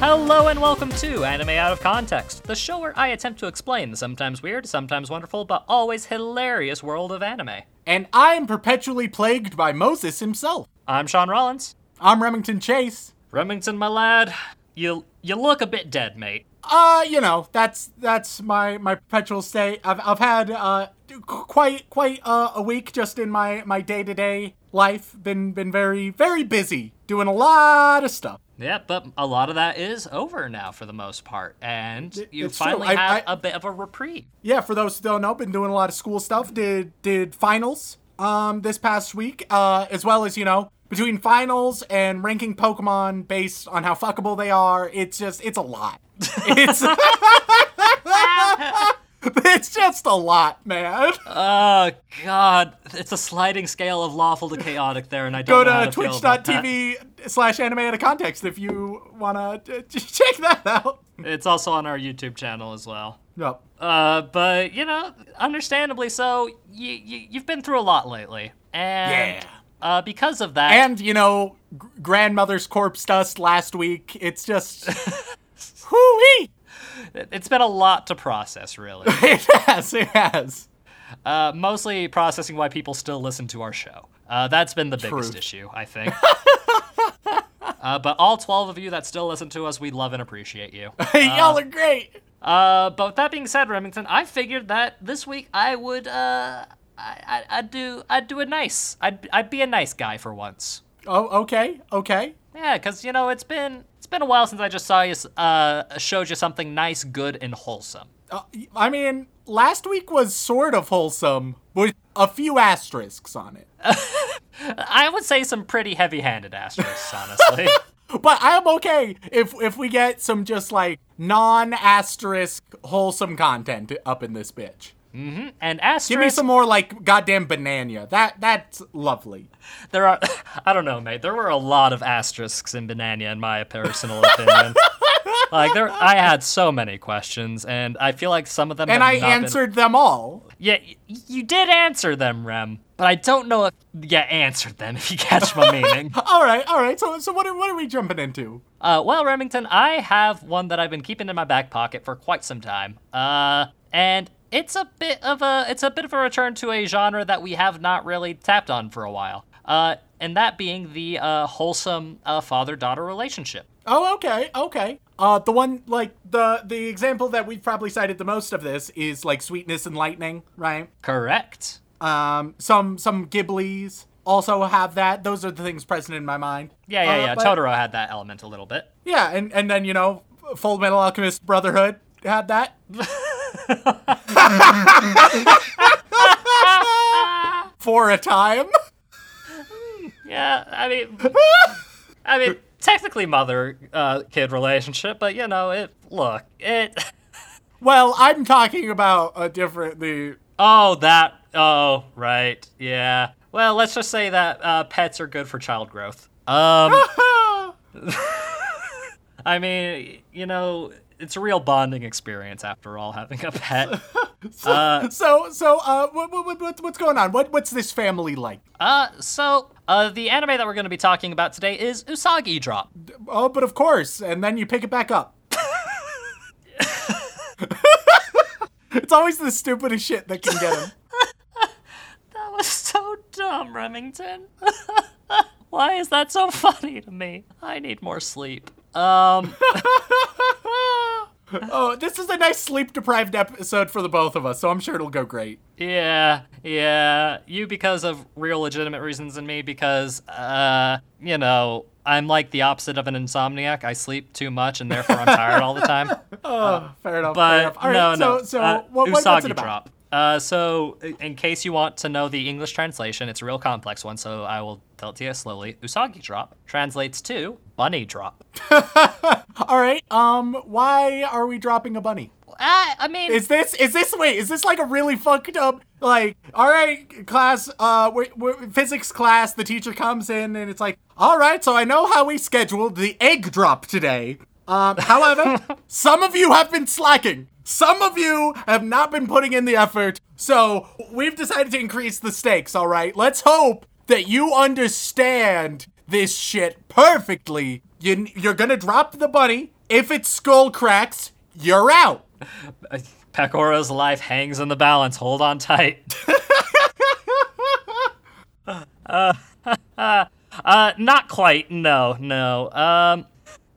Hello and welcome to Anime Out of Context, the show where I attempt to explain the sometimes weird, sometimes wonderful, but always hilarious world of anime. And I am perpetually plagued by Moses himself. I'm Sean Rollins. I'm Remington Chase. Remington, my lad, you you look a bit dead, mate. Uh, you know, that's that's my my perpetual state. I've I've had uh quite quite uh, a week just in my my day-to-day life. Been been very very busy doing a lot of stuff. Yeah, but a lot of that is over now for the most part, and you it's true. finally I- have I- a bit of a reprieve. Yeah, for those who don't know, been doing a lot of school stuff. Did did finals um this past week, uh, as well as you know between finals and ranking Pokemon based on how fuckable they are. It's just it's a lot. It's it's just a lot, man. Oh God, it's a sliding scale of lawful to chaotic there, and I don't Go to to feel about that. twitch.tv slash anime out of context if you wanna check that out. It's also on our YouTube channel as well. Yep. Uh, but you know, understandably so, you, you you've been through a lot lately, and Yeah. uh, because of that, And you know, gr- grandmother's corpse dust last week. It's just, whoo it's been a lot to process, really. It has, it has. uh, mostly processing why people still listen to our show. Uh, that's been the biggest Truth. issue, I think. uh, but all 12 of you that still listen to us, we love and appreciate you. Y'all are great. Uh, but with that being said, Remington, I figured that this week I would, uh, I, I, I'd do, I'd do a nice, I'd, I'd be a nice guy for once. Oh, okay, okay. Yeah, cause you know it's been, it's been a while since I just saw you, uh, showed you something nice, good, and wholesome. Uh, I mean, last week was sort of wholesome with a few asterisks on it. I would say some pretty heavy-handed asterisks, honestly. But I'm okay if if we get some just like non-asterisk wholesome content up in this bitch. And asterisks. Give me some more like goddamn banana. That that's lovely. There are, I don't know, mate. There were a lot of asterisks in Bananya, in my personal opinion. like there, I had so many questions, and I feel like some of them. And I not been- answered them all. Yeah, y- you did answer them, Rem, but I don't know if you answered them. If you catch my meaning. All right, all right. So so what are, what are we jumping into? Uh, well, Remington, I have one that I've been keeping in my back pocket for quite some time. Uh, and it's a bit of a it's a bit of a return to a genre that we have not really tapped on for a while. Uh, and that being the uh, wholesome uh, father-daughter relationship. Oh, okay, okay. Uh, the one like the the example that we've probably cited the most of this is like Sweetness and Lightning, right? Correct. Um, some some Ghiblis also have that. Those are the things present in my mind. Yeah, yeah, Uh, yeah. but- Totoro had that element a little bit. Yeah, and and then you know, Full Metal Alchemist Brotherhood had that. For a time. Yeah, I mean, I mean, technically mother uh, kid relationship, but you know, it. Look, it. Well, I'm talking about a different the Oh, that. Oh, right. Yeah. Well, let's just say that uh, pets are good for child growth. Um, I mean, you know, it's a real bonding experience after all, having a pet. So so uh what, what, what what's going on? What what's this family like? Uh, so, uh, the anime that we're going to be talking about today is Usagi Drop. Oh, but of course, and then you pick it back up. it's always the stupidest shit that can get him. That was so dumb, Remington. Why is that so funny to me? I need more sleep. Um, Oh, this is a nice sleep deprived episode for the both of us, so I'm sure it'll go great. Yeah, yeah. You because of real legitimate reasons, and me because, uh, you know, I'm like the opposite of an insomniac. I sleep too much, and therefore I'm tired all the time. Oh, fair enough. fair But enough. All no, right, no. So, so uh, what, what- what's it about? drop. Uh, so, in case you want to know the English translation, it's a real complex one, so I will tell it to you slowly. Usagi drop translates to bunny drop. All right. Um, why are we dropping a bunny? I, I mean, Is this is this wait? Is this like a really fucked up like? All right, class. Uh, we we physics class. The teacher comes in and it's like, all right. So I know how we scheduled the egg drop today. Um, however, some of you have been slacking. Some of you have not been putting in the effort. So we've decided to increase the stakes. All right. Let's hope that you understand this shit perfectly. You, you're gonna drop the bunny. If its skull cracks, you're out. Pacora's life hangs in the balance. Hold on tight. uh, uh, not quite. No, no. Um,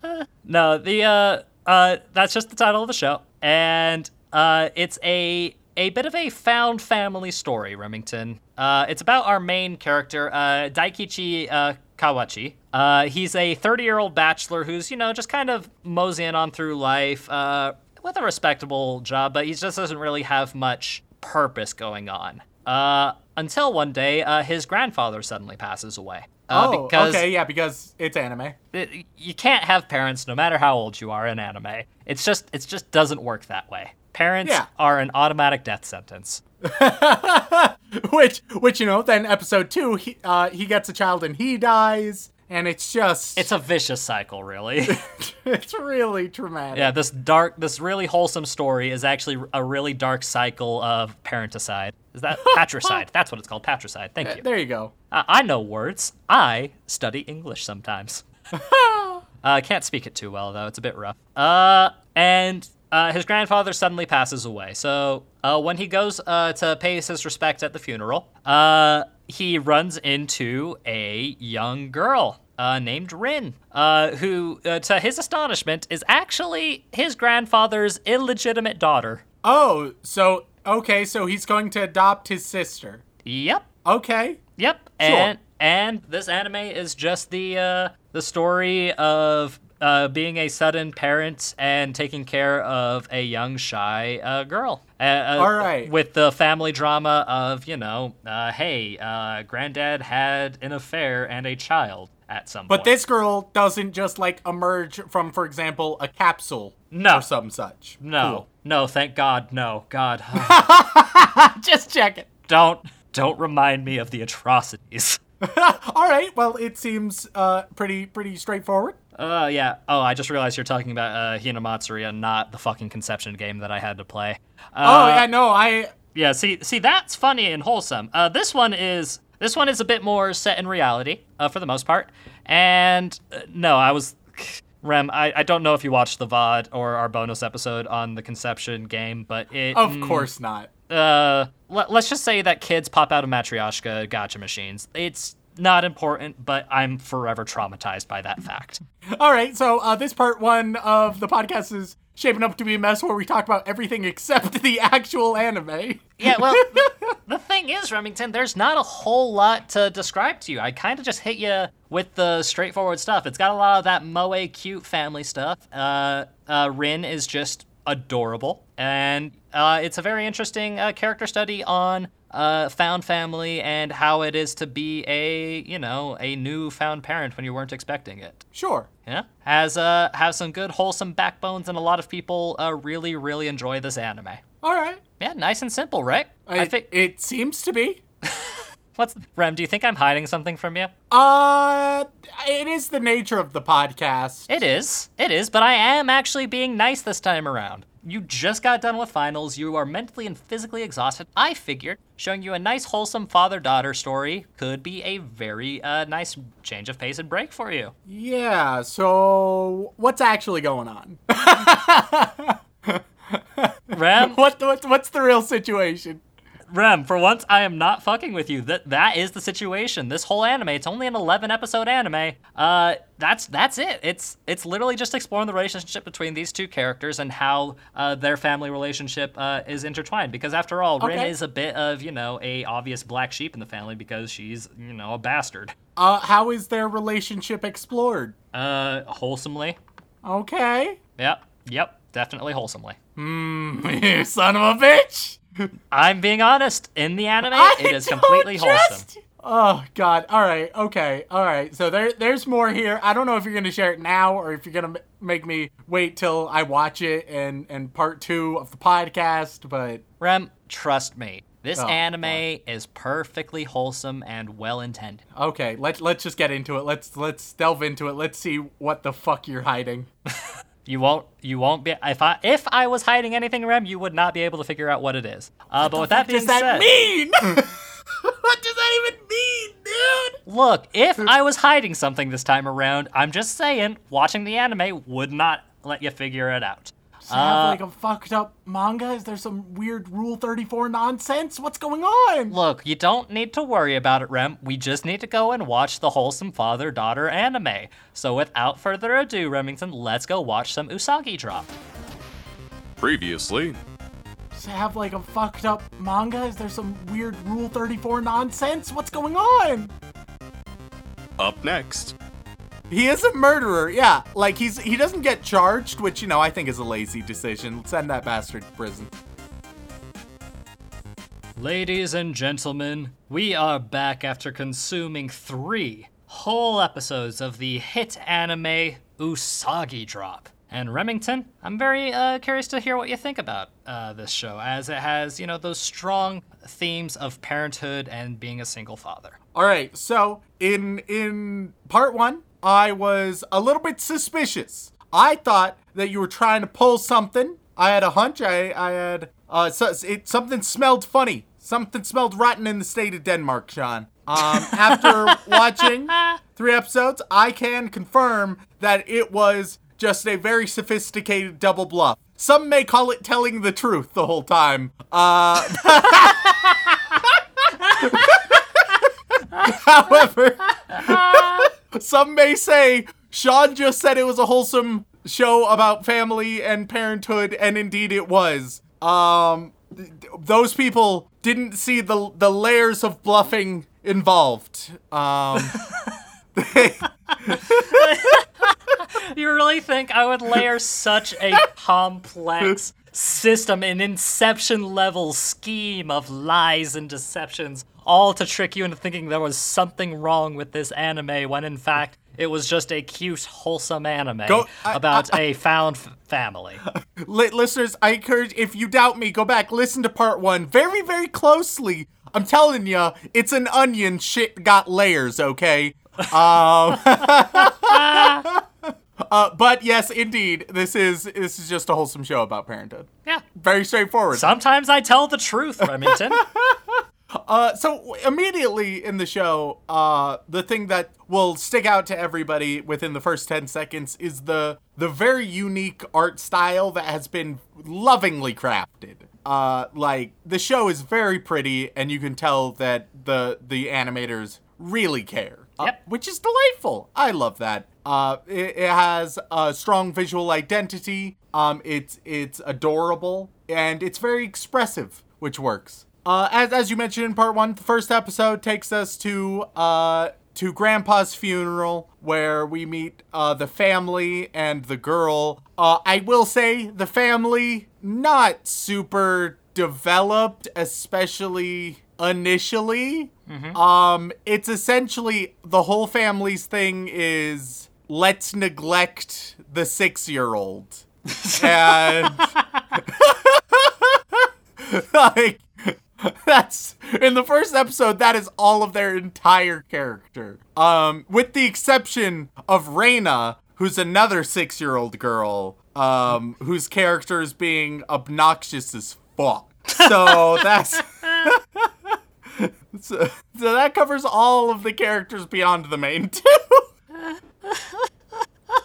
uh, no. The uh, uh, that's just the title of the show, and uh, it's a a bit of a found family story. Remington. Uh, it's about our main character, uh, Daikichi uh, Kawachi. Uh, he's a 30 year old bachelor who's, you know, just kind of moseying on through life uh, with a respectable job, but he just doesn't really have much purpose going on. Uh, until one day, his grandfather suddenly passes away. Uh, oh, because okay, yeah, because it's anime. it- you can't have parents no matter how old you are in anime. It's just it just doesn't work that way. Parents Yeah. are an automatic death sentence. which, which you know, then episode two, he uh, he gets a child and he dies, and it's just It's a vicious cycle, really. it's really traumatic. yeah, this dark, this really wholesome story is actually a really dark cycle of parenticide. Is that patricide? That's what it's called, patricide. Thank you. There you go. Uh, I know words. I study English sometimes. I uh, can't speak it too well though. It's a bit rough. Uh, and uh, his grandfather suddenly passes away. So uh, when he goes uh, to pay his respects at the funeral, uh, he runs into a young girl. Uh, named Rin, uh, who, uh, to his astonishment, is actually his grandfather's illegitimate daughter. Oh, so okay, so he's going to adopt his sister. Yep, Okay. Yep. And and this anime is just the uh, the story of uh, being a sudden parent and taking care of a young shy uh, girl. Uh, uh, All right. With the family drama of you know, uh, hey, uh, granddad had an affair and a child at some point. But point. this girl doesn't just like emerge from, for example, a capsule No. or some such. no, no, thank God, no, God. Just check it. don't don't remind me of the atrocities. All right. Well, it seems uh pretty pretty straightforward. Uh, yeah. Oh, I just realized you're talking about uh, Hinamatsuri and not the fucking Conception game that I had to play. oh Uh, yeah, no, I yeah. See, see, that's funny and wholesome. Uh, this one is this one is a bit more set in reality, uh, for the most part. And uh, no, I was. Rem, I, I don't know if you watched the VOD or our bonus episode on the Conception game, but it. of mm, course not. uh, let, let's just say that kids pop out of Matryoshka gacha machines. It's not important, but I'm forever traumatized by that fact. All right, so uh, this part one of the podcast is shaping up to be a mess where we talk about everything except the actual anime. Yeah, well, the, the thing is, Remington, there's not a whole lot to describe to you. I kind of just hit you with the straightforward stuff. It's got a lot of that moe cute family stuff. Uh, uh, Rin is just adorable, and uh, it's a very interesting uh, character study on uh, found family and how it is to be a you know a new found parent when you weren't expecting it. Sure. Yeah, has uh has some good wholesome backbones, and a lot of people uh, really really enjoy this anime. All right. Yeah, nice and simple, right? I, I, think. it seems to be. What's Rem? Do you think I'm hiding something from you? Uh, it is the nature of the podcast. It is. It is. But I am actually being nice this time around. You just got done with finals. You are mentally and physically exhausted. I figured showing you a nice, wholesome father-daughter story could be a very uh, nice change of pace and break for you. Yeah. So what's actually going on? Rem, what, what what's the real situation? Rem, for once I am not fucking with you. That that is the situation. This whole anime, it's only an 11 episode anime. Uh that's that's it. It's it's literally just exploring the relationship between these two characters and how uh, their family relationship uh, is intertwined because after all, Rin is a bit of, you know, a obvious black sheep in the family because she's, you know, a bastard. Uh, how is their relationship explored? Uh wholesomely. Okay. Yep. Yep. Definitely wholesomely. You son of a bitch. I'm being honest. In the anime, I it is don't completely wholesome. Oh God! All right, okay, all right. So there, there's more here. I don't know if you're gonna share it now or if you're gonna m- make me wait till I watch it and and part two of the podcast. But Rem, trust me. This Oh, anime is perfectly wholesome and well intended. okay, let's let's just get into it. Let's let's delve into it. Let's see what the fuck you're hiding. You won't you won't be if I if I was hiding anything, Rem, you would not be able to figure out what it is. Uh, but with that What being does that said, mean? what does that even mean, dude? look, if I was hiding something this time around, I'm just saying, watching the anime would not let you figure it out. Does it have uh, like a fucked up manga? Is there some weird Rule 34 nonsense? What's going on? Look, you don't need to worry about it, Rem. We just need to go and watch the wholesome father daughter anime. So without further ado, Remington, let's go watch some Usagi Drop. Previously, Does it have like a fucked up manga? Is there some weird Rule 34 nonsense? What's going on? up next. He is a murderer, yeah. Like he's he doesn't get charged, which you know I think is a lazy decision. Send that bastard to prison. Ladies and gentlemen, we are back after consuming three whole episodes of the hit anime Usagi Drop. And Remington, I'm very uh, curious to hear what you think about uh, this show, as it has, you know, those strong themes of parenthood and being a single father. All right, so in in part one, I was a little bit suspicious. I thought that you were trying to pull something. I had a hunch. I I had uh so, it something smelled funny. Something smelled rotten in the state of Denmark, Sean. Um, after watching three episodes, I can confirm that it was just a very sophisticated double bluff. Some may call it telling the truth the whole time. Uh, However, some may say Sean just said it was a wholesome show about family and parenthood, and indeed it was. Um, th- those people didn't see the the layers of bluffing involved. Um, You really think I would layer such a complex system, an inception level scheme of lies and deceptions, all to trick you into thinking there was something wrong with this anime when in fact it was just a cute, wholesome anime Go- I- about a found f- family. Li- listeners, I encourage if you doubt me, go back listen to part one very, very closely. I'm telling you, it's an onion. Shit got layers, okay? Um, uh, but yes, indeed, this is this is just a wholesome show about parenthood. Yeah. Very straightforward. Sometimes I tell the truth, Remington. Uh, so immediately in the show, uh, the thing that will stick out to everybody within the first 10 seconds is the the very unique art style that has been lovingly crafted. Uh, like the show is very pretty, and you can tell that the the animators really care, uh, Yep. which is delightful. I love that. Uh, it, it has a strong visual identity. Um, it's it's adorable and it's very expressive, which works. Uh, as as you mentioned in part one, the first episode takes us to uh to Grandpa's funeral, where we meet uh the family and the girl. Uh, I will say the family not super developed, especially initially. Um, it's essentially the whole family's thing is let's neglect the six year old. and like that's in the first episode that is all of their entire character. Um with the exception of Reina who's another 6-year-old girl um whose character is being obnoxious as fuck. So that's so, so that covers all of the characters beyond the main two.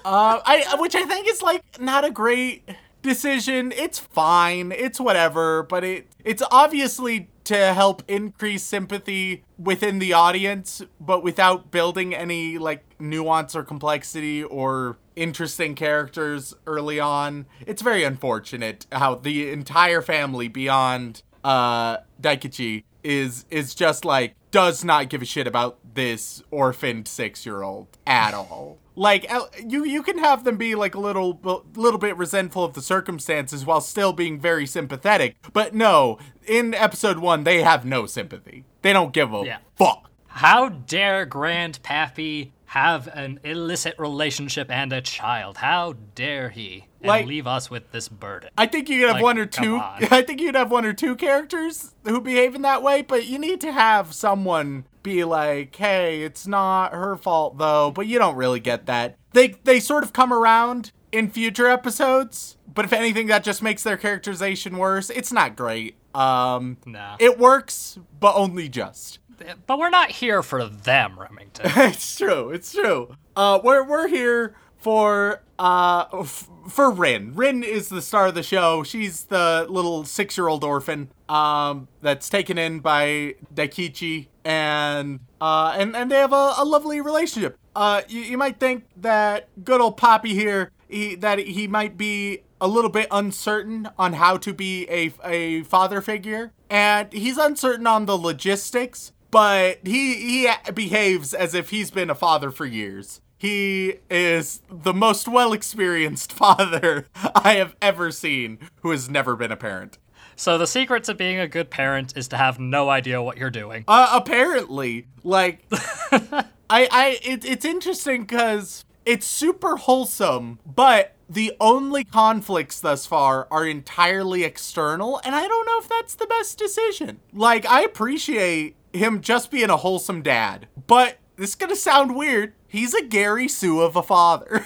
Uh, I which I think is like not a great decision. It's fine. It's whatever, but it it's obviously to help increase sympathy within the audience, but without building any like nuance or complexity or interesting characters early on. It's very unfortunate how the entire family beyond uh Daikichi is is just like does not give a shit about this orphaned six year old at all. Like you, you can have them be like a little, little bit resentful of the circumstances while still being very sympathetic. But no, in episode one, they have no sympathy. They don't give a Yeah. fuck. How dare Grand Pappy have an illicit relationship and a child? How dare he? And Like- leave us with this burden. I think you could have Like, one or two. I think you'd have one or two characters who behave in that way, but you need to have someone be like, "Hey, it's not her fault though." But you don't really get that. They they sort of come around in future episodes, but if anything, that just makes their characterization worse. It's not great. Um, No. it works, but only just. But we're not here for them, Remington. it's true. It's true. Uh, we're we're here for uh f- for Rin. Rin is the star of the show. She's the little six year old orphan um that's taken in by Daikichi, and uh and and they have a, a lovely relationship. Uh, you, you might think that good old Poppy here, he, that he might be a little bit uncertain on how to be a, a father figure, and he's uncertain on the logistics, but he he behaves as if he's been a father for years. He is the most well experienced father I have ever seen who has never been a parent. so the secret to being a good parent is to have no idea what you're doing. Uh, apparently, like, I, I, it, it's interesting because it's super wholesome, but the only conflicts thus far are entirely external, and I don't know if that's the best decision. Like, I appreciate him just being a wholesome dad, but this is gonna sound weird. He's a Gary Sue of a father.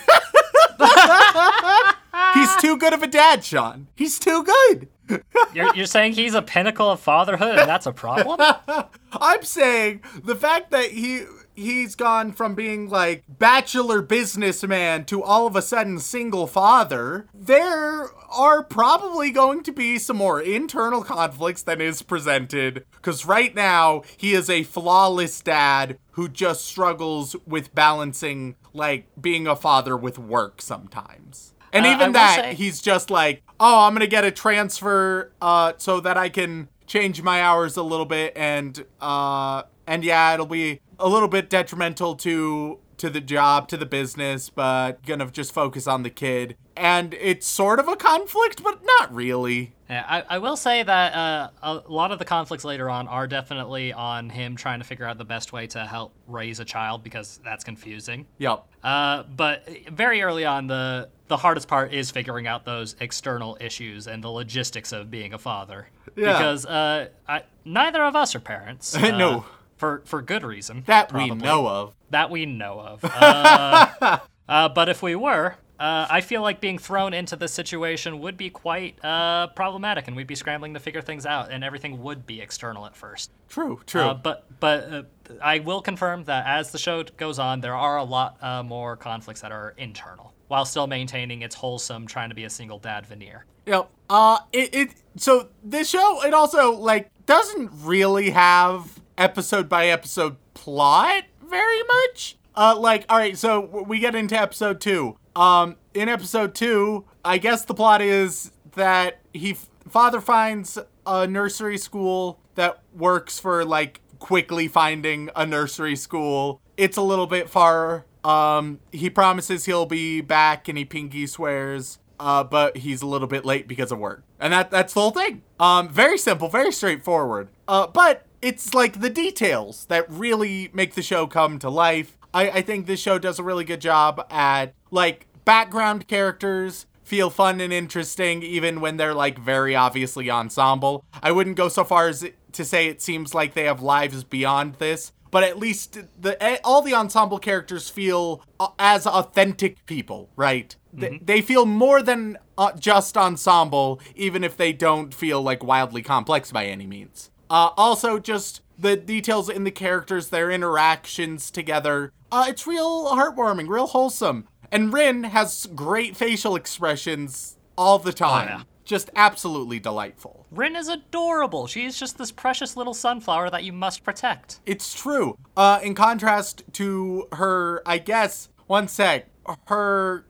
He's too good of a dad, Sean. He's too good. You're, you're saying he's a pinnacle of fatherhood and that's a problem? I'm saying the fact that he he's gone from being like bachelor businessman to all of a sudden single father, there are probably going to be some more internal conflicts than is presented cuz right now he is a flawless dad who just struggles with balancing like being a father with work sometimes. And Uh, even that, say- he's just like, oh, I'm gonna get a transfer uh, so that I can change my hours a little bit, and uh, and yeah, it'll be a little bit detrimental to to the job, to the business, but gonna just focus on the kid. And it's sort of a conflict, but not really. Yeah, I, I will say that uh, a lot of the conflicts later on are definitely on him trying to figure out the best way to help raise a child because that's confusing. Yep. Uh, but very early on, the the hardest part is figuring out those external issues and the logistics of being a father. Yeah. Because uh, I, neither of us are parents. uh, No. For for good reason. That we know of. That we know of. Uh, uh, but if we were, uh, I feel like being thrown into this situation would be quite uh, problematic, and we'd be scrambling to figure things out, and everything would be external at first. True, true. Uh, but but uh, I will confirm that as the show goes on, there are a lot uh, more conflicts that are internal, while still maintaining its wholesome, trying to be a single dad veneer. Yep. Uh, it, it so this show it also like doesn't really have episode by episode plot very much. Uh, like all right, so we get into episode two. Um, in episode two, I guess the plot is that he f- father finds a nursery school that works for like quickly finding a nursery school. It's a little bit far. Um, he promises he'll be back, and he pinky swears uh, but he's a little bit late because of work. And that that's the whole thing. Um, very simple, very straightforward. Uh, but it's like the details that really make the show come to life. I, I think this show does a really good job at like background characters feel fun and interesting even when they're like very obviously ensemble. I wouldn't go so far as to say it seems like they have lives beyond this, but at least the eh, all the ensemble characters feel uh, as authentic people, right? They, they feel more than uh, just ensemble, even if they don't feel like wildly complex by any means. Uh, also, just the details in the characters, their interactions together. Uh, it's real heartwarming, real wholesome. And Rin has great facial expressions all the time. yeah. Just absolutely delightful. Rin is adorable. She's just this precious little sunflower that you must protect. It's true. Uh, in contrast to her, I guess, one sec, her,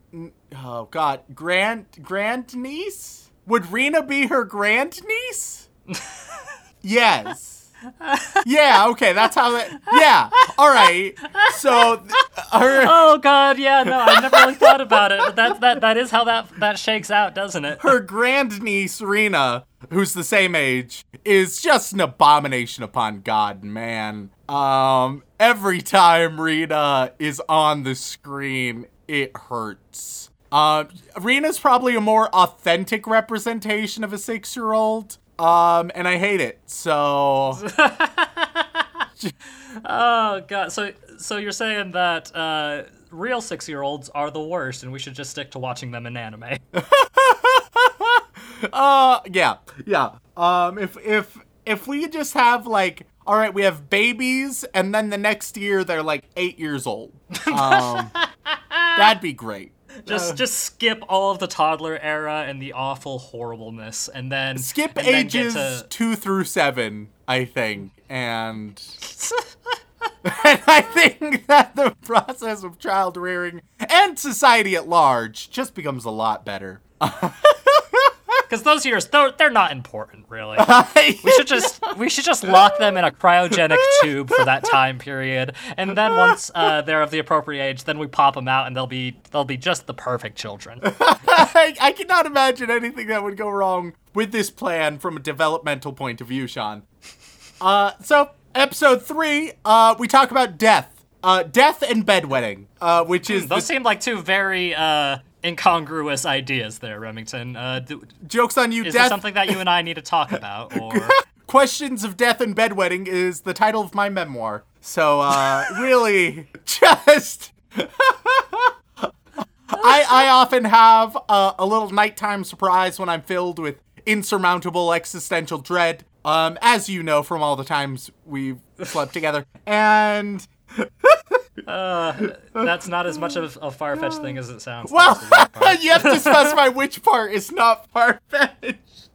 oh god, grand, grand niece? Would Reina be her grand niece? yes. yeah, okay, that's how that. Yeah, all right. So, her Oh god, yeah, no, I never really thought about it, but that that that is how that that shakes out, doesn't it? her grandniece Reina, who's the same age, is just an abomination upon God, man. Um, every time Reina is on the screen, it hurts. Um, Reina's probably a more authentic representation of a six-year-old. Um, and I hate it. So Oh god, so so you're saying that uh, real six year olds are the worst, and we should just stick to watching them in anime. Uh, yeah, yeah. Um, if if if we just have like, all right, we have babies, and then the next year they're like eight years old. Um, that'd be great. Just uh. just skip all of the toddler era and the awful horribleness, and then Skip and then ages to- two through seven, I think, and. And I think that the process of child rearing and society at large just becomes a lot better. Because those years, they're, they're not important, really. We should just we should just lock them in a cryogenic tube for that time period, and then once uh, they're of the appropriate age, then we pop them out, and they'll be they'll be just the perfect children. I, I cannot imagine anything that would go wrong with this plan from a developmental point of view, Sean. Uh, so episode three, uh, we talk about death, uh, death and bedwetting, uh, which is Those the seem like two very uh, incongruous ideas there, Remington. Uh, do, jokes on you. is death something that you and I need to talk about, or questions of death and bedwetting is the title of my memoir. So uh, really, just. I, I often have a, a little nighttime surprise when I'm filled with insurmountable existential dread. Um, as you know from all the times we've slept together, and Uh, that's not as much of a far fetched thing as it sounds. well, That's the weird part. you have to specify which part is not far fetched.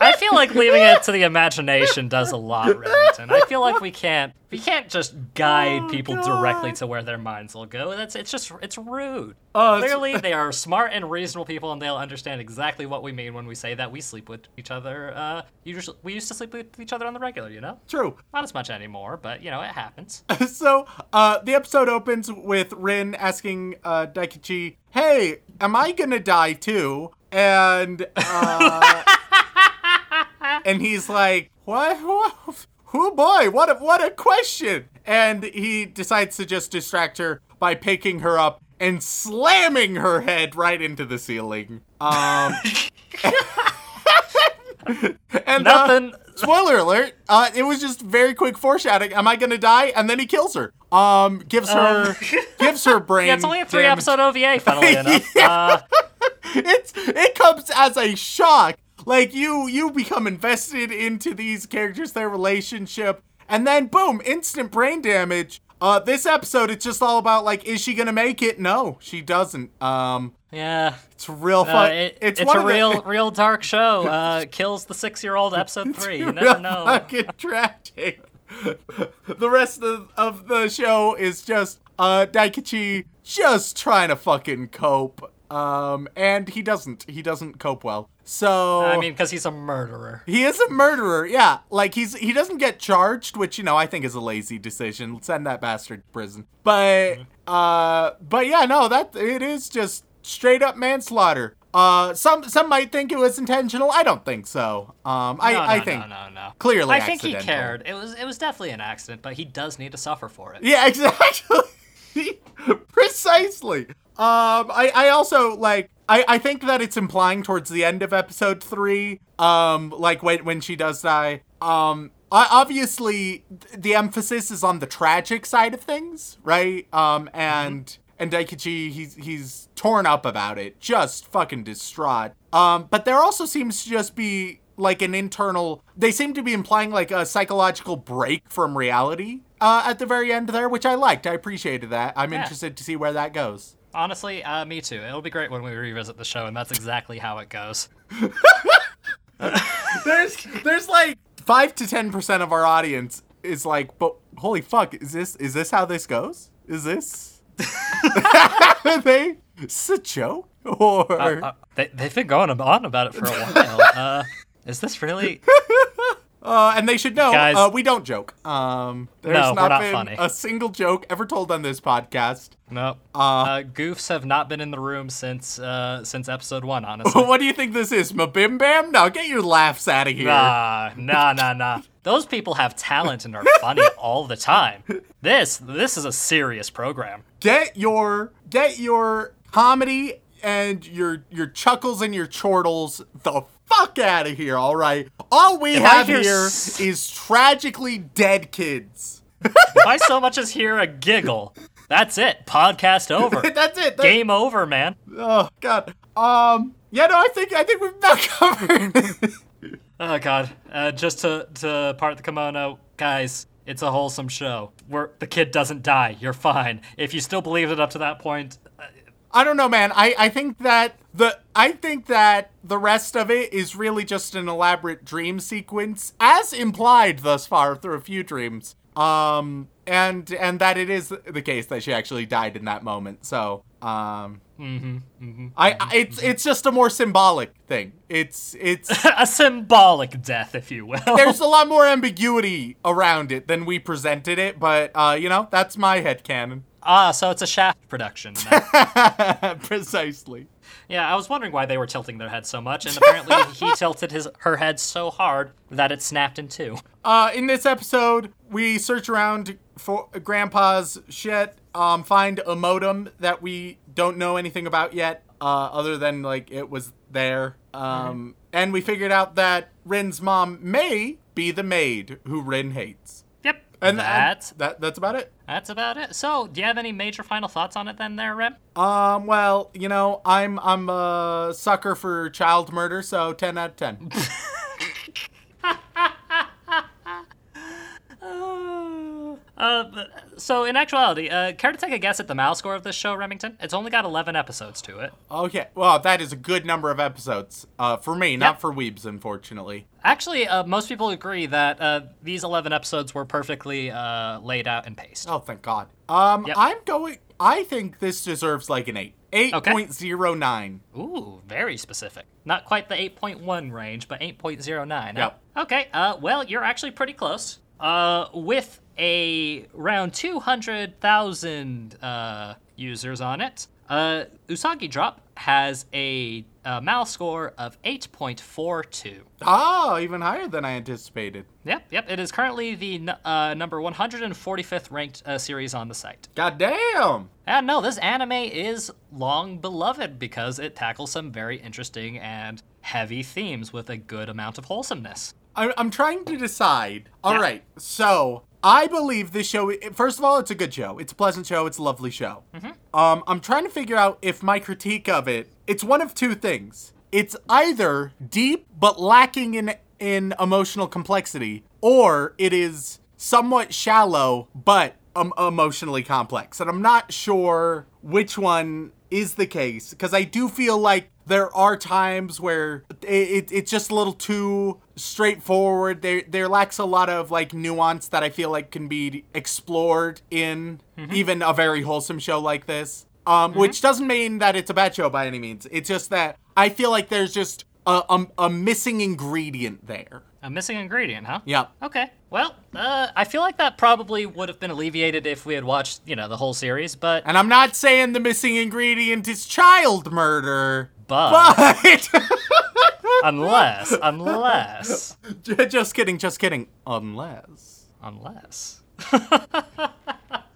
I feel like leaving it to the imagination does a lot, Remington. I feel like we can't we can't just guide Oh, people God. directly to where their minds will go. That's it's just it's rude. Oh, it's- Clearly, they are smart and reasonable people, and they'll understand exactly what we mean when we say that we sleep with each other. Uh, usually, we used to sleep with each other on the regular, you know. True. Not as much anymore, but you know it happens. so uh, the episode opens with Rin asking uh, Daikichi, "Hey, am I gonna die too?" And uh, and he's like, "What? what? Oh boy, what a what a question!" And he decides to just distract her by picking her up and slamming her head right into the ceiling. Um, and uh, Nothing. spoiler alert uh it was just very quick foreshadowing am i gonna die and then he kills her um gives her gives her brain Yeah, it's only a three damage. episode OVA, funnily enough. Uh, it's it comes as a shock like you you become invested into these characters their relationship and then boom instant brain damage uh this episode it's just all about like is she gonna make it no she doesn't um yeah. it's real Uh, fun it- it's, it's a of the- real, real dark show. Uh, kills the six-year-old episode three. You never know. fucking tragic. the rest of, of the show is just uh Daikichi just trying to fucking cope. Um and he doesn't. He doesn't cope well. So I mean, because he's a murderer. he is a murderer, yeah. Like he's he doesn't get charged, which you know I think is a lazy decision. Send that bastard to prison. But uh but yeah, no, that it is just straight up manslaughter. Uh some some might think it was intentional. I don't think so. Um I no, I think no, no, no. clearly I think he cared. It was it was definitely an accident, but he does need to suffer for it. Yeah, exactly. Precisely. Um, I, I also like I, I think that it's implying towards the end of episode three, um, like when when she does die. Um, obviously the emphasis is on the tragic side of things, right? Um, and and Daikichi he's he's torn up about it, just fucking distraught. Um, but there also seems to just be like an internal they seem to be implying like a psychological break from reality uh, at the very end there which i liked i appreciated that i'm Yeah. interested to see where that goes Honestly, uh, me too. It'll be great when we revisit the show, and that's exactly how it goes. there's there's like 5 to 10% of our audience is like but holy fuck is this is this how this goes is this Are they is this a joke or Uh, they, they've been going on about it for a while. Uh, is this really? Uh, and they should know Guys- uh, we don't joke. Um, there's No, not not been funny. a single joke ever told on this podcast. No. Uh, goofs have not been in the room since uh, since episode one, honestly. what do you think this is, Mabim Bam? No, get your laughs out of here. Nah, nah, nah, nah. Those people have talent and are funny all the time. This, this is a serious program. Get your get your comedy and your your chuckles and your chortles the fuck out of here. All right. All we If have here s- is tragically dead kids. If I so much as hear a giggle, that's it. Podcast over. That's it. That- Game over, man. Oh God. Um. Yeah. No. I think I think we've about covered. Oh god. Uh, just to to part the kimono, guys. It's a wholesome show. Where the kid doesn't die. You're fine. If you still believed it up to that point, I don't know, man. I, I think that the I think that the rest of it is really just an elaborate dream sequence, as implied thus far through a few dreams. Um, and and that it is the case that she actually died in that moment. So, um, I, I it's it's just a more symbolic thing. It's it's a symbolic death, if you will. there's a lot more ambiguity around it than we presented it, but uh, you know that's my headcanon. Ah, so it's a Shaft production. Precisely. Yeah, I was wondering why they were tilting their heads so much, and apparently he tilted his her head so hard that it snapped in two. Uh, in this episode, we search around for Grandpa's shit, um, find a modem that we don't know anything about yet, uh, other than like it was there. Um, and we figured out that Rin's mom may be the maid who Rin hates. And that's and that that's about it. that's about it. So, do you have any major final thoughts on it then, there, Rem? Um, well, you know, I'm I'm a sucker for child murder, so ten out of ten. Uh, so in actuality, uh, care to take a guess at the Mal score of this show, Remington? It's only got 11 episodes to it. okay, well, that is a good number of episodes. Uh, for me, not Yep. for Weebs, unfortunately. Actually, uh, most people agree that uh, these 11 episodes were perfectly uh, laid out and paced. Oh, thank God. Um, Yep. I'm going. I think this deserves like an eight. Eight point zero nine. Ooh, very specific. Not quite the 8.1 range, but 8.09. huh? Yep. Okay, uh, well, you're actually pretty close. Uh, with a around 200,000 uh, users on it, uh, Usagi Drop has a, uh Mal score of 8.42. Oh, even higher than I anticipated. Yep, yep. It is currently the uh, number 145th ranked uh, series on the site. God damn. And no, this anime is long beloved because it tackles some very interesting and heavy themes with a good amount of wholesomeness. I'm, I'm trying to decide. All Yeah. right, so I believe this show. First of all, it's a good show. It's a pleasant show. It's a lovely show. Um, I'm trying to figure out if my critique of it. It's one of two things. It's either deep but lacking in in emotional complexity, or it is somewhat shallow but um, emotionally complex. And I'm not sure which one is the case because I do feel like there are times where it, it, it's just a little too straightforward. There there lacks a lot of like nuance that I feel like can be explored in even a very wholesome show like this. Um, which doesn't mean that it's a bad show by any means. It's just that I feel like there's just a, a, a missing ingredient there. A missing ingredient, huh? Yep. Okay. Well, uh, I feel like that probably would have been alleviated if we had watched, you know, the whole series, but And I'm not saying the missing ingredient is child murder, but but unless unless just kidding, just kidding. Unless. unless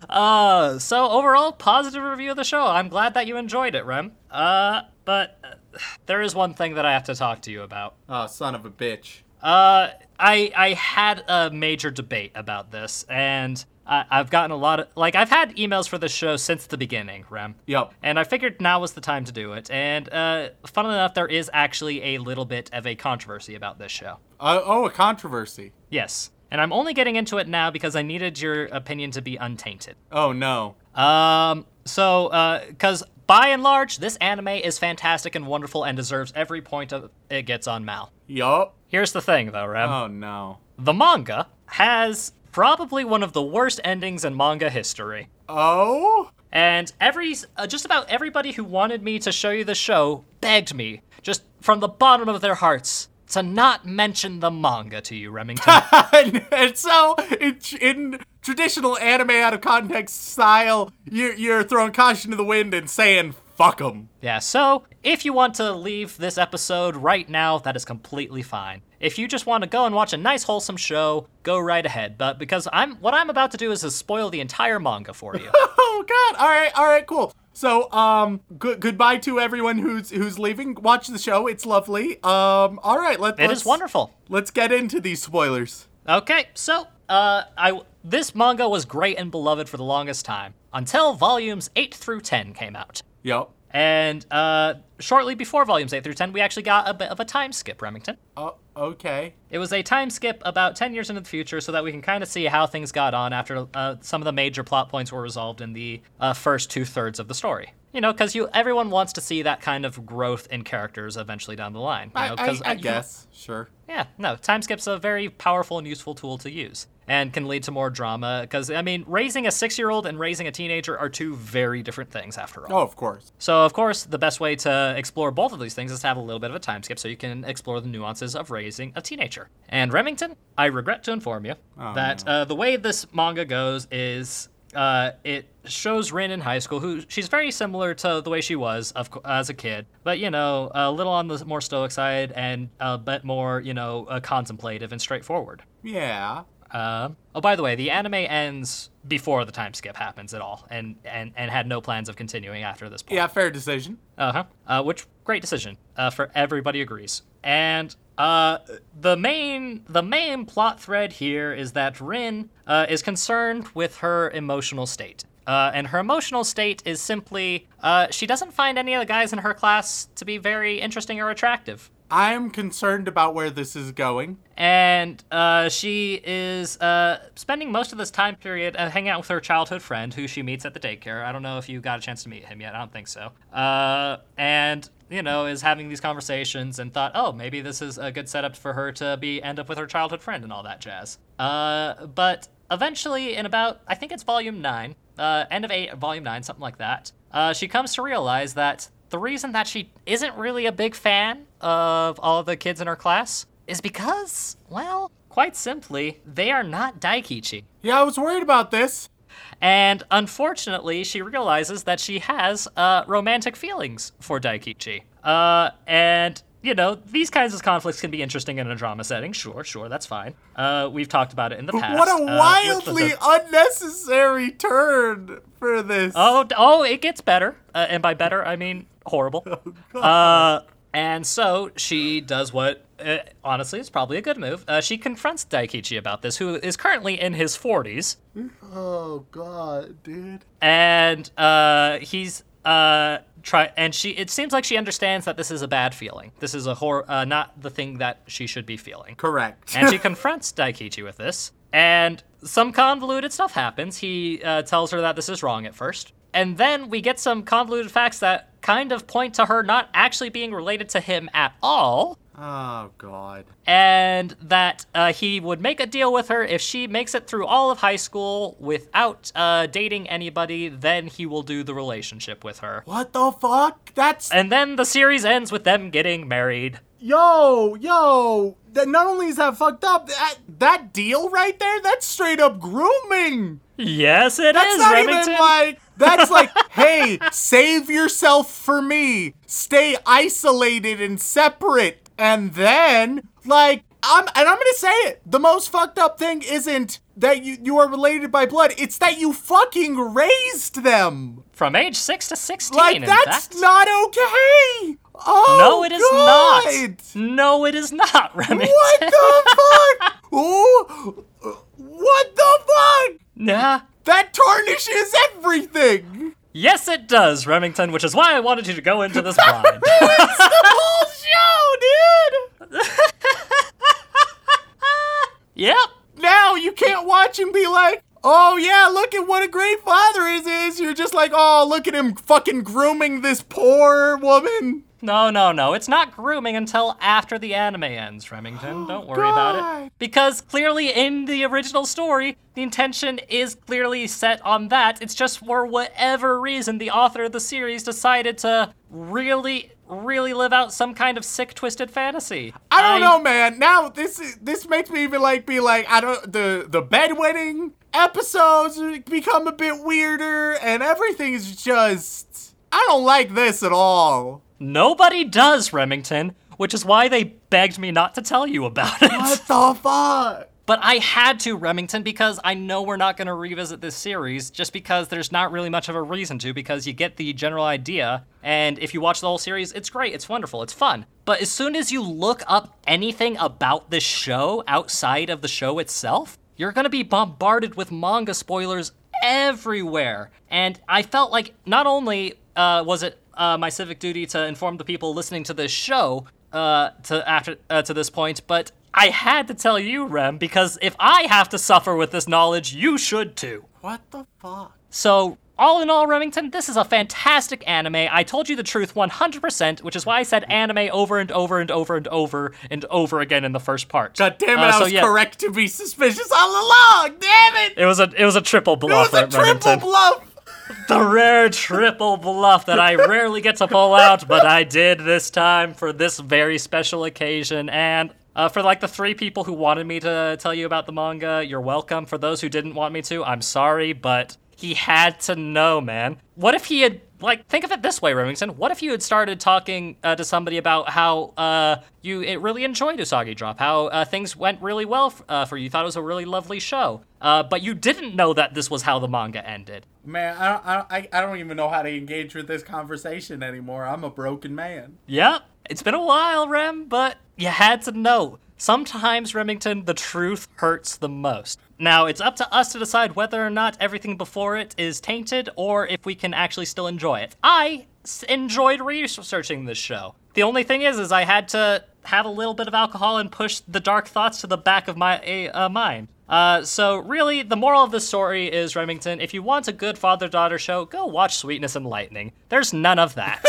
uh so overall positive review of the show i'm glad that you enjoyed it rem uh but uh, there is one thing that i have to talk to you about Oh, son of a bitch. uh i i had a major debate about this and I, i've gotten a lot of like i've had emails for this show since the beginning rem Yep. and I figured now was the time to do it. And uh, funnily enough, there is actually a little bit of a controversy about this show. Uh, oh, a controversy. Yes. And I'm only getting into it now because I needed your opinion to be untainted. Oh no. Um, so, because by and large, this anime is fantastic and wonderful and deserves every point of it gets on Mal. Yup. Here's the thing, though, Rem. Oh no. The manga has probably one of the worst endings in manga history. Oh? And every uh, just about everybody who wanted me to show you the show begged me, just from the bottom of their hearts, to not mention the manga to you, Remington. and, so, in, in traditional anime out of context style, you're, you're throwing caution to the wind and saying, fuck them. Yeah, so if you want to leave this episode right now, that is completely fine. If you just want to go and watch a nice wholesome show, go right ahead. But because I'm what I'm about to do is to spoil the entire manga for you. Oh god. All right. All right. Cool. So, um, good goodbye to everyone who's who's leaving. Watch the show. It's lovely. Um, all right. Let, it let's is wonderful. Let's get into these spoilers. Okay, so uh, I this manga was great and beloved for the longest time until volumes eight through ten came out. Yep. And uh, shortly before volumes 8 through 10, we actually got a bit of a time skip, Remington. Oh, okay. It was a time skip about 10 years into the future so that we can kind of see how things got on after uh, some of the major plot points were resolved in the uh, first two thirds of the story. You know, because you everyone wants to see that kind of growth in characters eventually down the line. You I, know, I, I guess. Sure. yeah, no, time skip's a very powerful and useful tool to use and can lead to more drama. Because, I mean, raising a six year old and raising a teenager are two very different things after all. Oh, of course. So, of course, the best way to explore both of these things is to have a little bit of a time skip so you can explore the nuances of raising a teenager. And Remington, I regret to inform you that uh, the way this manga goes is uh, it shows Rin in high school, who she's very similar to the way she was of, as a kid, but you know, a little on the more stoic side and a bit more, you know, uh, contemplative and straightforward. Yeah. Uh, oh, by the way, the anime ends before the time skip happens at all, and, and, and had no plans of continuing after this point. Yeah. Fair decision. Uh-huh. Uh Which great decision. Uh, for everybody agrees. And uh, the main the main plot thread here is that Rin uh, is concerned with her emotional state. Uh, and her emotional state is simply uh, she doesn't find any of the guys in her class to be very interesting or attractive. I'm concerned about where this is going. And uh, she is uh, spending most of this time period uh, hanging out with her childhood friend, who she meets at the daycare. I don't know if you got a chance to meet him yet. I don't think so. Uh, and you know, is having these conversations and thought, oh, maybe this is a good setup for her to be end up with her childhood friend and all that jazz. Uh, but eventually, in about I think it's volume nine, uh, end of eight, volume nine, something like that, she comes to realize that the reason that she isn't really a big fan of all the kids in her class is because, well, quite simply, they are not Daikichi. Yeah, I was worried about this. And unfortunately, she realizes that she has uh, romantic feelings for Daikichi. Uh, and, you know, these kinds of conflicts can be interesting in a drama setting. Sure, sure, that's fine. Uh, we've talked about it in the past. What a uh, wildly the- unnecessary turn for this. Oh, oh, it gets better. Uh, and by better, I mean horrible. uh, and so she does what, uh, honestly, is probably a good move. Uh, she confronts Daikichi about this, who is currently in his 40s. Oh god, dude. and uh, he's uh try and she it seems like she understands that this is a bad feeling this is a hor- uh, not the thing that she should be feeling Correct. and she confronts daikichi with this and some convoluted stuff happens he uh, tells her that this is wrong at first and then we get some convoluted facts that kind of point to her not actually being related to him at all oh god. and that uh, he would make a deal with her if she makes it through all of high school without uh, dating anybody. Then he will do the relationship with her. What the fuck? That's And then the series ends with them getting married. yo, yo. That not only is that fucked up, that that deal right there, that's straight up grooming. Yes, it is That's not Remington. even like that's like, hey, save yourself for me. Stay isolated and separate. And then, like, I'm and I'm gonna say it. The most fucked up thing isn't that you you are related by blood. It's that you fucking raised them. From age six to sixteen. Like that's fact. not okay. Oh No, it is God. not. No, it is not, Remington. What the fuck? Ooh, what the fuck? Nah. That tarnishes everything. Yes, it does, Remington, which is why I wanted you to go into this blind. It's the whole show, dude. yep. Now you can't watch and be like, oh yeah, look at what a great father is. Is you're just like, oh look at him fucking grooming this poor woman. No, no, no. It's not grooming until after the anime ends, Remington. Don't worry about it. Because clearly in the original story, the intention is clearly set on that. It's just for whatever reason the author of the series decided to really, really live out some kind of sick, twisted fantasy. I don't know, man. Now this is, this makes me even like be like I don't the the bedwetting episodes become a bit weirder and everything is just I don't like this at all. Nobody does, Remington, which is why they begged me not to tell you about it. What the fuck? But I had to, Remington, because I know we're not going to revisit this series just because there's not really much of a reason to, because you get the general idea. And if you watch the whole series, it's great, it's wonderful, it's fun. But as soon as you look up anything about this show outside of the show itself, you're going to be bombarded with manga spoilers everywhere. And I felt like not only uh, was it uh, my civic duty to inform the people listening to this show uh, to after uh, to this point, but I had to tell you, Rem, because if I have to suffer with this knowledge, you should too. What the fuck? So, all in all, Remington, this is a fantastic anime. I told you the truth 100%, which is why I said anime over and over and over and over and over again in the first part. God damn it! Uh, I was yeah, correct to be suspicious all along. Damn it! It was a it was a triple It bluff, was a triple Remington. bluff. the rare triple bluff that I rarely get to pull out, but I did this time for this very special occasion. And uh, for like the three people who wanted me to tell you about the manga, you're welcome. For those who didn't want me to, I'm sorry, but he had to know, man. What if he had like think of it this way, Remington? What if you had started talking uh, to somebody about how uh, you it really enjoyed Usagi Drop, how uh, things went really well f- uh, for you, you thought it was a really lovely show, uh, but you didn't know that this was how the manga ended. Man, I don't, I, don't, I, I don't even know how to engage with this conversation anymore. I'm a broken man. Yep, it's been a while, Rem, but you had to know. Sometimes, Remington, the truth hurts the most. Now, it's up to us to decide whether or not everything before it is tainted or if we can actually still enjoy it. I s- enjoyed researching this show. The only thing is, is I had to have a little bit of alcohol and push the dark thoughts to the back of my uh, mind. Uh, so really, the moral of the story is, Remington, if you want a good father-daughter show, go watch Sweetness and Lightning. There's none of that.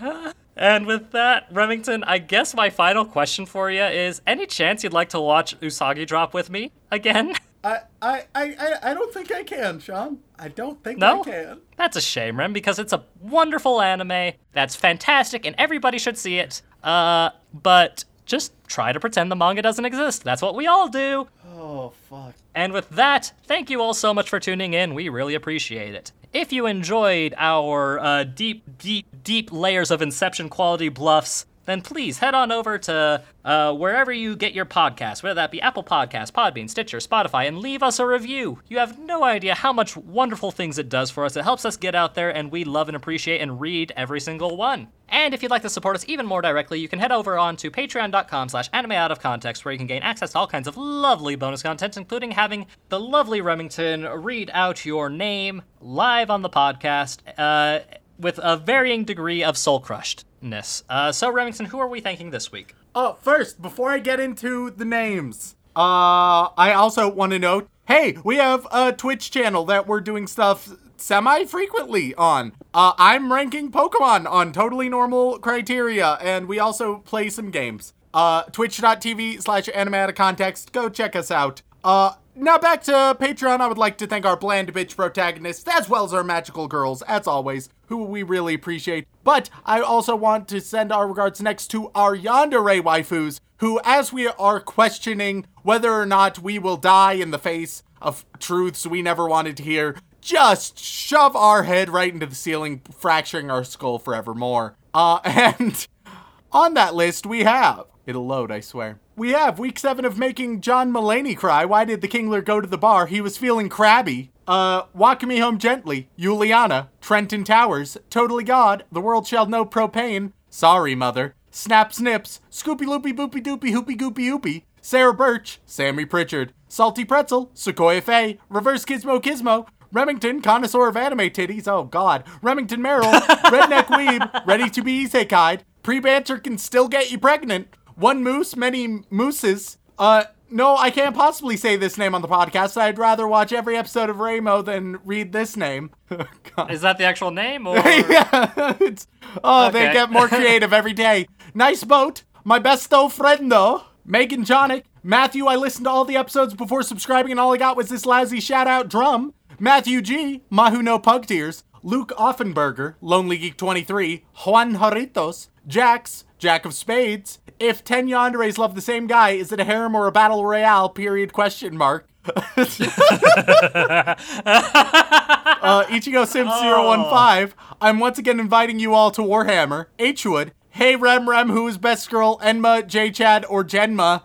And with that, Remington, I guess my final question for you is any chance you'd like to watch Usagi Drop with me again? I, I, I, I- don't think I can, Sean. I don't think No? I can. That's a shame, Rem, because it's a wonderful anime that's fantastic and everybody should see it. Uh, but just try to pretend the manga doesn't exist. That's what we all do. Oh, fuck. And with that, thank you all so much for tuning in. We really appreciate it. If you enjoyed our uh, deep, deep, deep layers of Inception quality bluffs, then please head on over to uh, wherever you get your podcasts, whether that be Apple Podcasts, Podbean, Stitcher, Spotify, and leave us a review. You have no idea how much wonderful things it does for us. It helps us get out there, and we love and appreciate and read every single one. And if you'd like to support us even more directly, you can head over on to patreon.com slash anime out of context, where you can gain access to all kinds of lovely bonus content, including having the lovely Remington read out your name live on the podcast, uh, with a varying degree of soul crushedness. Uh, so, Remington, who are we thanking this week? Oh, first, before I get into the names, uh, I also want to note, hey, we have a Twitch channel that we're doing stuff semi-frequently on. Uh, I'm ranking Pokemon on totally normal criteria, and we also play some games. Uh, twitch.tv slash anime out of context. Go check us out. Uh, now back to Patreon. I would like to thank our bland bitch protagonists, as well as our magical girls, as always, who we really appreciate. But I also want to send our regards next to our yandere waifus, who, as we are questioning whether or not we will die in the face of truths we never wanted to hear, just shove our head right into the ceiling, fracturing our skull forevermore. Uh, and on that list, we have. It'll load, I swear. We have week seven of making John Mulaney cry. Why did the Kingler go to the bar? He was feeling crabby. Uh, Walk Me Home Gently, Juliana, Trenton Towers, Totally God, The World Shall Know Propane, Sorry Mother, Snap Snips, Scoopy Loopy Boopy Doopy Hoopy Goopy Hoopy, Sarah Birch, Sammy Pritchard, Salty Pretzel, Sequoia Faye, Reverse Gizmo Gizmo, Remington, connoisseur of anime titties, oh god, Remington Merrill, Redneck Weeb, ready to be isekai'd, pre-banter can still get you pregnant, one moose, many mooses, uh, no, I can't possibly say this name on the podcast. I'd rather watch every episode of Raymo than read this name. God. Is that the actual name? Or yeah, oh, they get more creative every day. Nice boat, my besto friendo, Megan Jonick, Matthew. I listened to all the episodes before subscribing, and all I got was this lousy shout out drum. Matthew G, Mahu No Pug Tears, Luke Offenberger, Lonely Geek 23, Juan Joritos, Jax, Jack of Spades. If 10 Yanderes love the same guy, is it a harem or a battle royale? Period question mark. uh, Ichigo Sims 015, I'm once again inviting you all to Warhammer. Hwood, hey Rem Rem, who is best girl, Enma, J Chad, or Genma?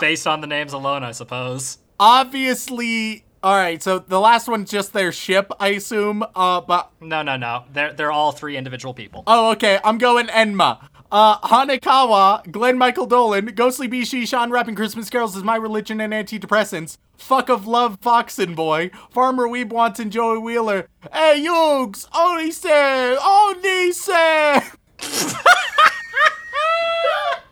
based on the names alone, I suppose. Obviously, alright, so the last one's just their ship, I assume. Uh, but, No, no, no. They're they're all three individual people. oh, okay, I'm going Enma. Uh, Hanekawa, Glenn Michael Dolan, Ghostly Bishi, Sean rapping Christmas carols is my religion and antidepressants. Fuck of love, Foxen Boy, Farmer Weeb wants and Joey Wheeler. Hey, Yugs, only say.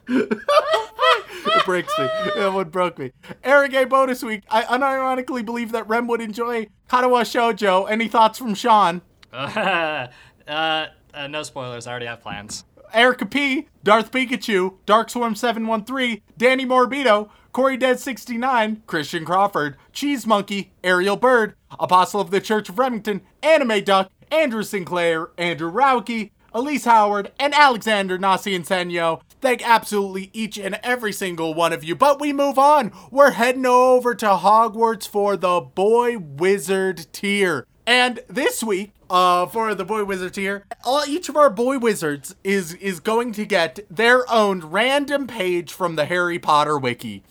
it breaks me. That one broke me. Eric A. bonus week. I unironically believe that Rem would enjoy Katawa Shoujo. Any thoughts from Sean? uh, uh, no spoilers. I already have plans. Erica P, Darth Pikachu, Darkswarm713, Danny Morbido, Corey Dead 69, Christian Crawford, Cheese Monkey, Ariel Bird, Apostle of the Church of Remington, Anime Duck, Andrew Sinclair, Andrew Rauke, Elise Howard, and Alexander Nasi. Thank absolutely each and every single one of you. But we move on. We're heading over to Hogwarts for the Boy Wizard tier. And this week, uh, for the Boy Wizard tier, all, each of our Boy Wizards is is going to get their own random page from the Harry Potter wiki.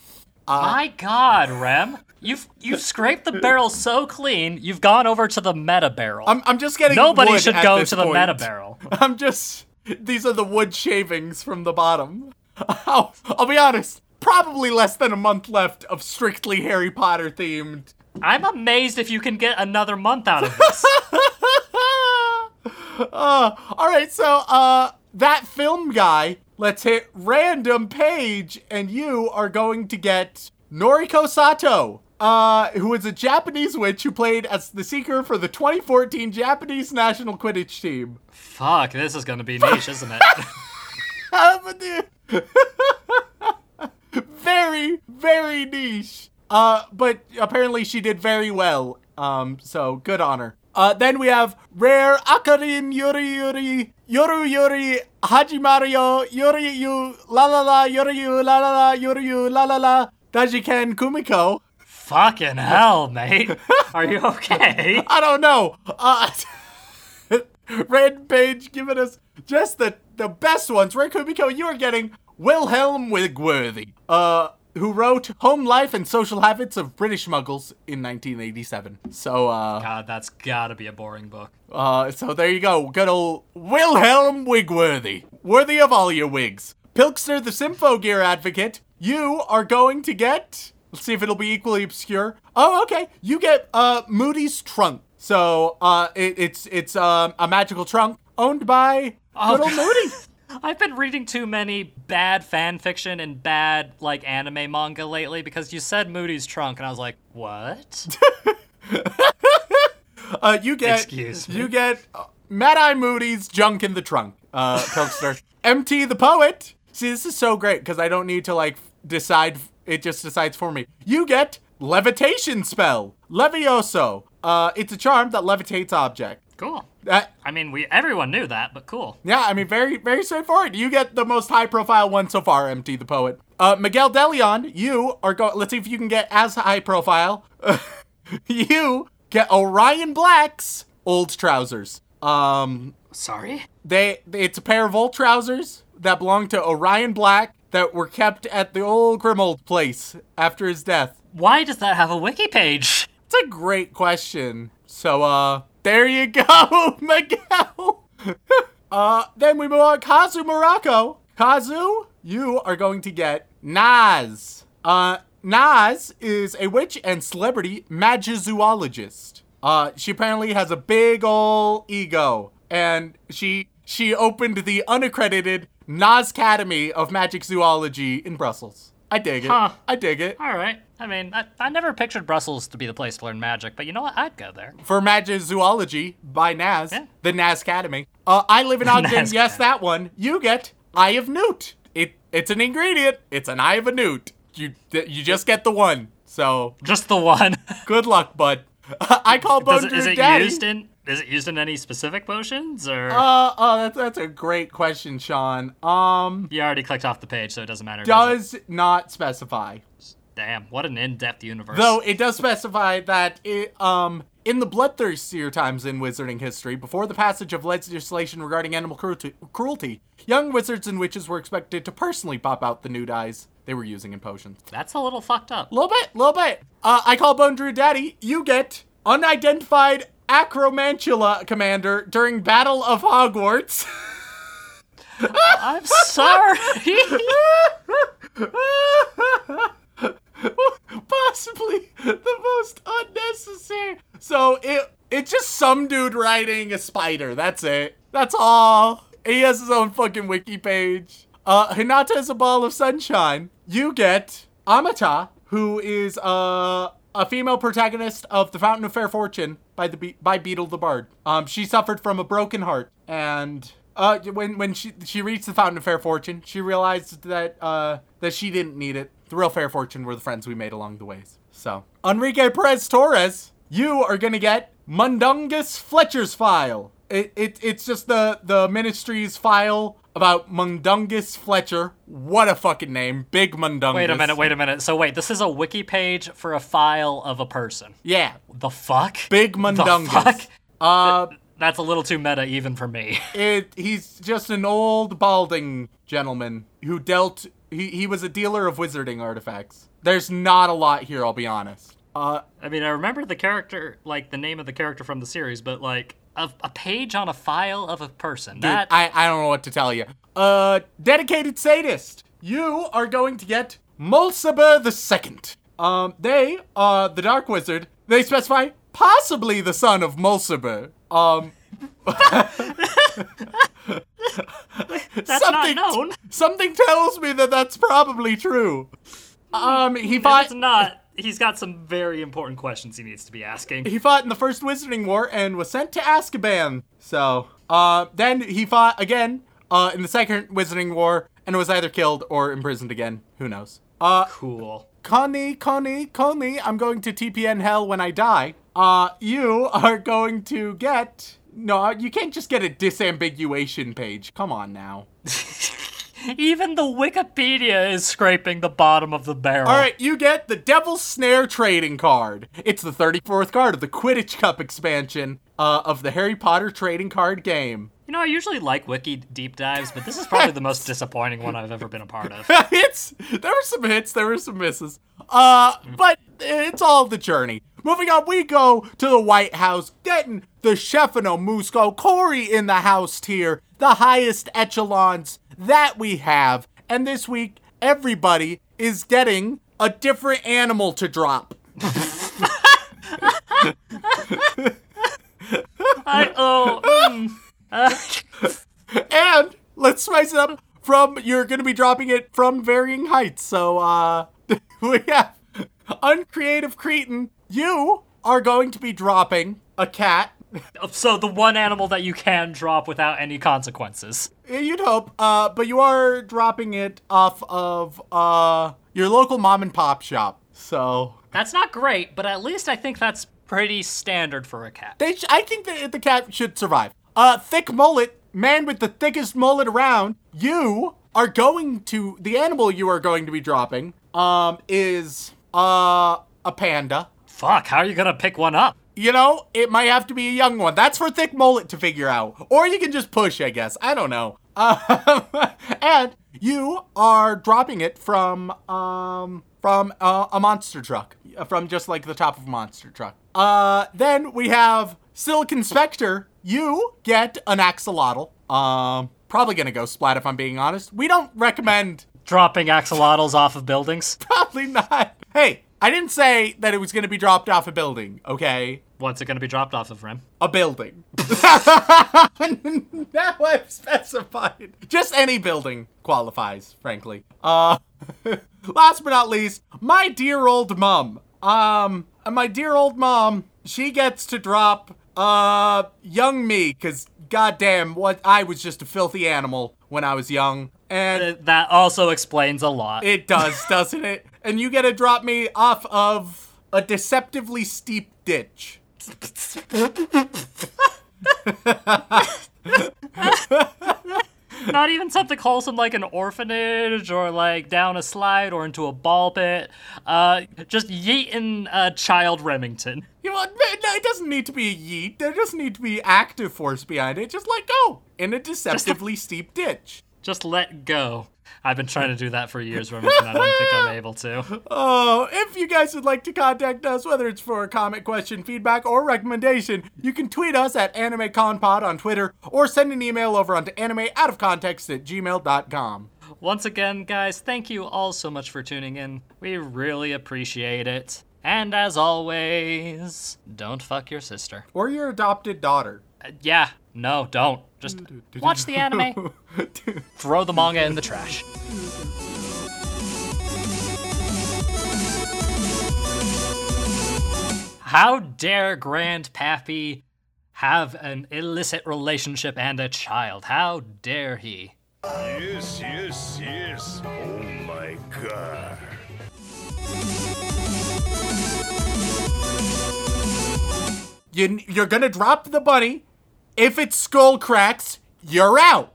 My God, Rem, you've you've scraped the barrel so clean. You've gone over to the meta barrel. I'm, I'm just getting Nobody wood shavings. Nobody should go to the meta barrel. I'm just. These are the wood shavings from the bottom. I'll, I'll be honest. Probably less than a month left of strictly Harry Potter themed. I'm amazed if you can get another month out of this. uh, all right, so uh, that film guy. Let's hit random page, and you are going to get Noriko Sato. Uh, who is a Japanese witch who played as the seeker for the 2014 Japanese national Quidditch team. Fuck, this is gonna be niche, isn't it? Very, very niche. Uh, but apparently she did very well. Um, so good on her. Uh, then we have Rare Akarin Yuri Yuri Yoru Yuri Hajimario Yuri Yu La La La Yuri Yu La La La Yuri Yu La La La Dajiken Kumiko. Fucking hell, mate. Are you okay? I don't know. Uh, Red Page giving us just the, the best ones. Red Kumiko, you are getting Wilhelm Wigworthy, uh, who wrote Home Life and Social Habits of British Muggles in 1987. So, uh, God, that's gotta be a boring book. uh, so there you go. Good old Wilhelm Wigworthy. Worthy of all your wigs. Pilkster the Symphogear Advocate, you are going to get. Let's see if it'll be equally obscure. Oh, okay. You get uh Moody's trunk. So uh it, it's it's um a magical trunk owned by Oh, Moody. I've been reading too many bad fan fiction and bad like anime manga lately because you said Moody's trunk and I was like, what? Uh, you get Excuse me. you get uh, Mad Eye Moody's junk in the trunk. Uh, Pilkster. MT the poet. See, this is so great because I don't need to like decide. It just decides for me. You get levitation spell, Levioso. Uh, it's a charm that levitates object. Cool. That I mean, we everyone knew that, but cool. yeah, I mean, very, very straightforward. You get the most high profile one so far, MT the Poet. Uh, Miguel Delion, you are going, let's see if you can get as high profile. you get Orion Black's old trousers. Um, Sorry? they, it's a pair of old trousers that belong to Orion Black that were kept at the old Grimmauld place after his death. Why does that have a wiki page? It's a great question. So, uh, there you go, Miguel. uh, then we move on. Kazu Morocco. Kazu, you are going to get Naz. Uh, Naz is a witch and celebrity magizoologist. Uh, she apparently has a big ol' ego, and she she opened the unaccredited Naz Academy of Magic Zoology in Brussels. I dig it. Huh. I dig it. All right. I mean, I, I never pictured Brussels to be the place to learn magic, but you know what? I'd go there. For Magic Zoology by Naz, Yeah. the Naz Academy. Uh, I live in Ogden. Yes, that one. You get Eye of Newt. It it's an ingredient. It's an Eye of a Newt. You you just get the one. So Just the one. good luck, bud. I call Bone Does Drew is it Daddy. used in? Is it used in any specific potions, or uh, oh, that's that's a great question, Sean. Um, you already clicked off the page, so it doesn't matter? does it? does not specify. Damn, what an in-depth universe. Though it does specify that it, um, in the bloodthirstier times in wizarding history, before the passage of legislation regarding animal cruelty, cruelty, young wizards and witches were expected to personally pop out the nude eyes they were using in potions. that's a little fucked up. Little bit, little bit. Uh, I call Bone Drew Daddy. You get unidentified acromantula commander during Battle of Hogwarts. I'm sorry. Possibly the most unnecessary. So it it's just some dude riding a spider. That's it. That's all. He has his own fucking wiki page. Uh, Hinata is a ball of sunshine. You get Amata, who is uh, a female protagonist of The Fountain of Fair Fortune by the Be- by Beedle the Bard. Um, she suffered from a broken heart, and uh, when when she she reached the Fountain of Fair Fortune, she realized that uh that she didn't need it. The real fair fortune were the friends we made along the ways. So Enrique Perez Torres, you are gonna get Mundungus Fletcher's file. It, it it's just the the ministry's file about Mundungus Fletcher. What a fucking name, Big Mundungus. wait a minute. Wait a minute. So wait, this is a wiki page for a file of a person. Yeah, The fuck? Big Mundungus. The fuck? Uh, That's a little too meta even for me. it he's just an old balding gentleman who dealt he, he was a dealer of wizarding artifacts. There's not a lot here, I'll be honest. Uh I mean, I remember the character, like the name of the character from the series, but like a, a page on a file of a person. dude, that I, I don't know what to tell you. Uh dedicated sadist. You are going to get Mulciber the Second. Um they are the Dark Wizard, they specify possibly the son of Mulciber. Um that's something- not known. something tells me that that's probably true. Um he it's not, he's got some very important questions he needs to be asking. he fought in the first Wizarding War and was sent to Azkaban. So, uh, then he fought again, uh, in the second Wizarding War and was either killed or imprisoned again. Who knows? Uh, Cool. Connie, Connie, Connie, I'm going to TPN hell when I die. Uh, you are going to get. No, you can't just get a disambiguation page. Come on now. Even the Wikipedia is scraping the bottom of the barrel. All right, you get the Devil's Snare trading card. It's the 34th card of the Quidditch Cup expansion uh, of the Harry Potter trading card game. You know, I usually like wiki deep dives, but this is probably the most disappointing one I've ever been a part of. it's there were some hits, there were some misses. Uh, but it's all the journey. Moving on, we go to the White House, getting the Chefino Musco Corey in the house tier, the highest echelons that we have. And this week, everybody is getting a different animal to drop. I oh. mm. Uh, And let's spice it up from you're gonna be dropping it from varying heights. So uh we have Uncreative Cretin, you are going to be dropping a cat. so the one animal that you can drop without any consequences. You'd hope, uh, but you are dropping it off of uh your local mom and pop shop. So That's not great, but at least I think that's pretty standard for a cat. they, sh- I think that the cat should survive. Uh, thick mullet, man with the thickest mullet around. You are going to the animal you are going to be dropping. Um, is uh a panda. Fuck, how are you gonna pick one up? You know, it might have to be a young one. That's for thick mullet to figure out, or you can just push. I guess I don't know. Um, and you are dropping it from um from uh, a monster truck, uh, from just like the top of a monster truck. Uh, then we have Silicon Spectre. You get an axolotl. Um, probably gonna go splat if I'm being honest. We don't recommend. Dropping axolotls off of buildings? Probably not. Hey, I didn't say that it was gonna be dropped off a building. Okay. What's it going to be dropped off of, Rim? A building. now I've specified. Just any building qualifies, frankly. Uh, last but not least, my dear old mom. Um, my dear old mom, she gets to drop, uh, young me, cause goddamn, what, I was just a filthy animal when I was young. And Uh, That also explains a lot. it does, doesn't it? And you get to drop me off of a deceptively steep ditch. Not even something wholesome like an orphanage or like down a slide or into a ball pit. Uh, just yeeting a child Remington. You know what? It doesn't need to be a yeet. There doesn't need to be active force behind it. Just let go in a deceptively steep ditch. Just let go. I've been trying to do that for years, Remington. I don't think I'm able to. Oh, if you guys would like to contact us, whether it's for a comment, question, feedback, or recommendation, you can tweet us at AnimeConPod on Twitter or send an email over onto animeoutofcontext at gmail.com. Once again, guys, thank you all so much for tuning in. We really appreciate it. And as always, don't fuck your sister. Or your adopted daughter. Uh, yeah, no, don't. Just mm, watch the anime, throw the manga in the trash. How dare Grand Pappy have an illicit relationship and a child? How dare he? Yes, yes, yes. Oh my god. You, you're gonna drop the bunny. If its skull cracks, you're out.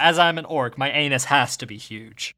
As I'm an orc, my anus has to be huge.